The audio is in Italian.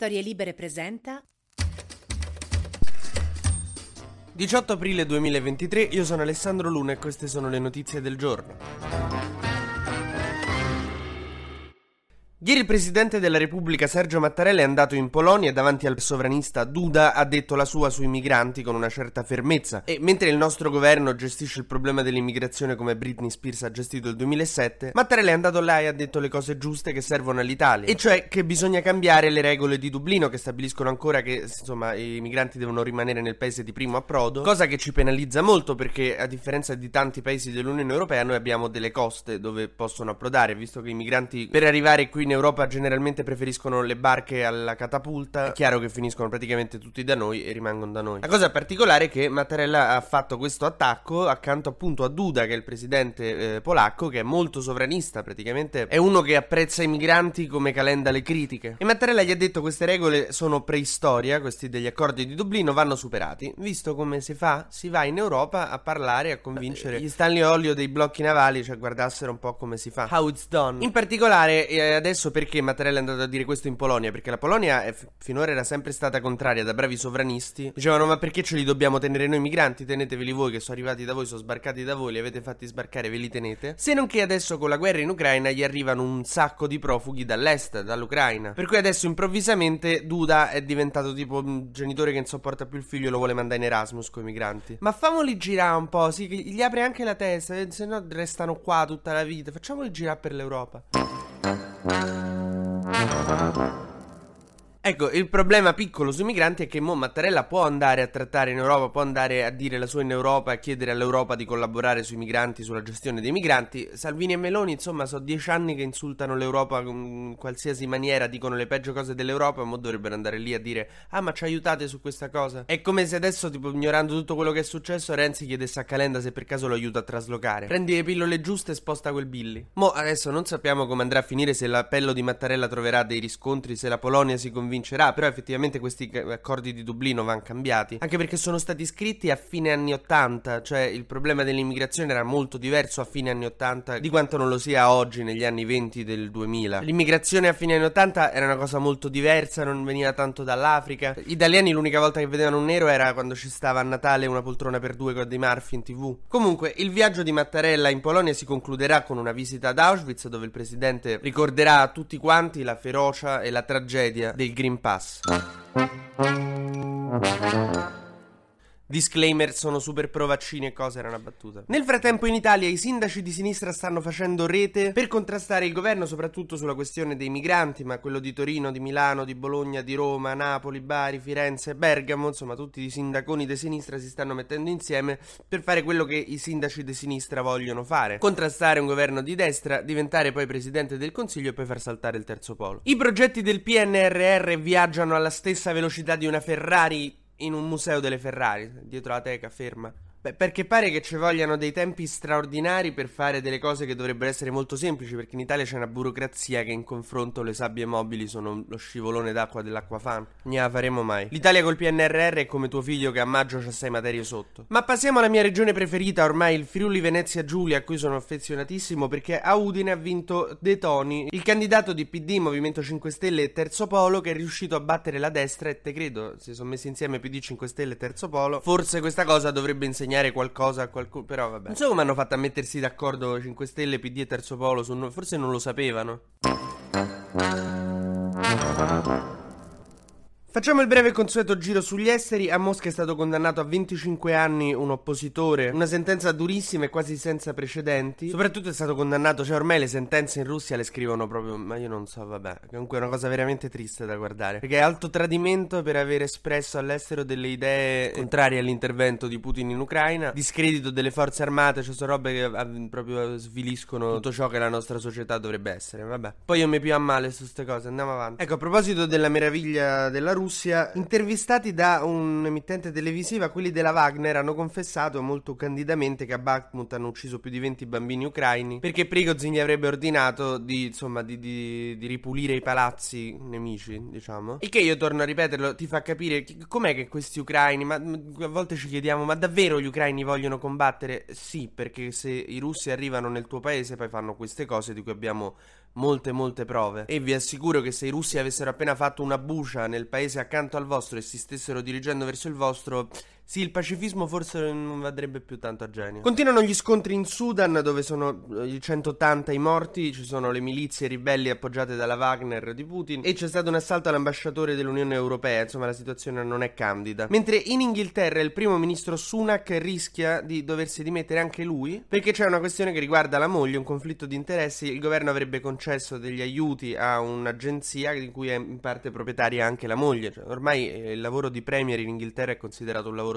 Storie Libere presenta 18 aprile 2023, io sono Alessandro Luna e queste sono le notizie del giorno. Ieri il presidente della Repubblica Sergio Mattarella è andato in Polonia e davanti al sovranista Duda ha detto la sua sui migranti con una certa fermezza. E mentre il nostro governo gestisce il problema dell'immigrazione come Britney Spears ha gestito il 2007, Mattarella è andato là e ha detto le cose giuste che servono all'Italia. E cioè che bisogna cambiare le regole di Dublino che stabiliscono ancora che insomma i migranti devono rimanere nel paese di primo approdo, cosa che ci penalizza molto perché a differenza di tanti paesi dell'Unione Europea noi abbiamo delle coste dove possono approdare, visto che i migranti per arrivare qui in Europa generalmente preferiscono le barche alla catapulta. È chiaro che finiscono praticamente tutti da noi e rimangono da noi. La cosa particolare è che Mattarella ha fatto questo attacco accanto appunto a Duda, che è il presidente eh, polacco, che è molto sovranista, praticamente è uno che apprezza i migranti come calenda le critiche. E Mattarella gli ha detto queste regole sono preistoria, questi degli accordi di Dublino vanno superati. Visto come si fa, si va in Europa a parlare, a convincere gli Stanley Olio dei blocchi navali, cioè guardassero un po' come si fa. How it's done. In particolare, eh, adesso adesso perché Mattarella è andato a dire questo in Polonia? Perché la Polonia è, finora era sempre stata contraria da bravi sovranisti. Dicevano ma perché ce li dobbiamo tenere noi migranti? Teneteveli voi che sono arrivati da voi, sono sbarcati da voi, li avete fatti sbarcare, ve li tenete. Se non che adesso con la guerra in Ucraina gli arrivano un sacco di profughi dall'est, dall'Ucraina. Per cui adesso improvvisamente Duda è diventato tipo un genitore che non sopporta più il figlio e lo vuole mandare in Erasmus con i migranti. Ma famoli girare un po', sì, gli apre anche la testa, se no restano qua tutta la vita. Facciamoli girare per l'Europa. Música Ecco, il problema piccolo sui migranti è che Mo Mattarella può andare a trattare in Europa, può andare a dire la sua in Europa e chiedere all'Europa di collaborare sui migranti, sulla gestione dei migranti. Salvini e Meloni, insomma, sono dieci anni che insultano l'Europa in qualsiasi maniera, dicono le peggio cose dell'Europa, mo dovrebbero andare lì a dire "Ah, ma ci aiutate su questa cosa?". È come se adesso, tipo, ignorando tutto quello che è successo, Renzi chiedesse a Calenda se per caso lo aiuta a traslocare. Prendi le pillole giuste e sposta quel Billy. Mo adesso non sappiamo come andrà a finire se l'appello di Mattarella troverà dei riscontri, se la Polonia si convince vincerà, però effettivamente questi accordi di Dublino vanno cambiati, anche perché sono stati scritti a fine anni 80, cioè il problema dell'immigrazione era molto diverso a fine anni 80 di quanto non lo sia oggi negli anni 20 del 2000. L'immigrazione a fine anni 80 era una cosa molto diversa, non veniva tanto dall'Africa. Gli italiani l'unica volta che vedevano un nero era quando ci stava a Natale una poltrona per due con dei Murphy in tv. Comunque, il viaggio di Mattarella in Polonia si concluderà con una visita ad Auschwitz dove il presidente ricorderà a tutti quanti la ferocia e la tragedia del Green Pass. Disclaimer, sono super pro vaccini e cose, era una battuta. Nel frattempo in Italia i sindaci di sinistra stanno facendo rete per contrastare il governo, soprattutto sulla questione dei migranti, ma quello di Torino, di Milano, di Bologna, di Roma, Napoli, Bari, Firenze, Bergamo, insomma tutti i sindaconi di sinistra si stanno mettendo insieme per fare quello che i sindaci di sinistra vogliono fare. Contrastare un governo di destra, diventare poi presidente del Consiglio e poi far saltare il terzo polo. I progetti del PNRR viaggiano alla stessa velocità di una Ferrari in un museo delle Ferrari, dietro la teca, ferma. Beh, perché pare che ci vogliano dei tempi straordinari per fare delle cose che dovrebbero essere molto semplici, perché in Italia c'è una burocrazia che in confronto le sabbie mobili sono lo scivolone d'acqua dell'acquafan. Non la faremo mai. L'Italia col PNRR è come tuo figlio che a maggio c'ha sei materie sotto. Ma passiamo alla mia regione preferita, ormai il Friuli Venezia Giulia, a cui sono affezionatissimo, perché a Udine ha vinto De Toni, il candidato di PD, Movimento 5 Stelle e Terzo Polo, che è riuscito a battere la destra e te credo, si sono messi insieme PD 5 Stelle e Terzo Polo, forse questa cosa dovrebbe insegnare insegnare qualcosa a qualcuno. Però vabbè. Non so come hanno fatto a mettersi d'accordo 5 Stelle, PD e Terzo Polo. Su... Forse non lo sapevano. Facciamo il breve e consueto giro sugli esteri. A Mosca è stato condannato a 25 anni un oppositore, una sentenza durissima e quasi senza precedenti. Soprattutto è stato condannato, cioè ormai le sentenze in Russia le scrivono proprio, ma io non so, vabbè. Comunque è una cosa veramente triste da guardare. Perché è alto tradimento per aver espresso all'estero delle idee contrarie all'intervento di Putin in Ucraina, discredito delle forze armate, cioè sono robe che ah, proprio sviliscono tutto ciò che la nostra società dovrebbe essere. Vabbè. Poi io mi più a male su queste cose, andiamo avanti. Ecco, a proposito della meraviglia della Russia, Russia, intervistati da un'emittente televisiva, quelli della Wagner hanno confessato molto candidamente che a Bakhmut hanno ucciso più di 20 bambini ucraini perché Prigozhin gli avrebbe ordinato di, insomma, di, di, di ripulire i palazzi nemici, diciamo. Il che io torno a ripeterlo, ti fa capire com'è che questi ucraini, ma a volte ci chiediamo, ma davvero gli ucraini vogliono combattere? Sì, perché se i russi arrivano nel tuo paese poi fanno queste cose di cui abbiamo molte molte prove. E vi assicuro che se i russi avessero appena fatto una bucia nel paese accanto al vostro e si stessero dirigendo verso il vostro sì, il pacifismo forse non andrebbe più tanto a genio. Continuano gli scontri in Sudan, dove sono eh, i 180 i morti, ci sono le milizie ribelli appoggiate dalla Wagner di Putin e c'è stato un assalto all'ambasciatore dell'Unione Europea, insomma la situazione non è candida. Mentre in Inghilterra il primo ministro Sunak rischia di doversi dimettere anche lui, perché c'è una questione che riguarda la moglie, un conflitto di interessi, il governo avrebbe concesso degli aiuti a un'agenzia di cui è in parte proprietaria anche la moglie. Cioè, ormai eh, il lavoro di premier in Inghilterra è considerato un lavoro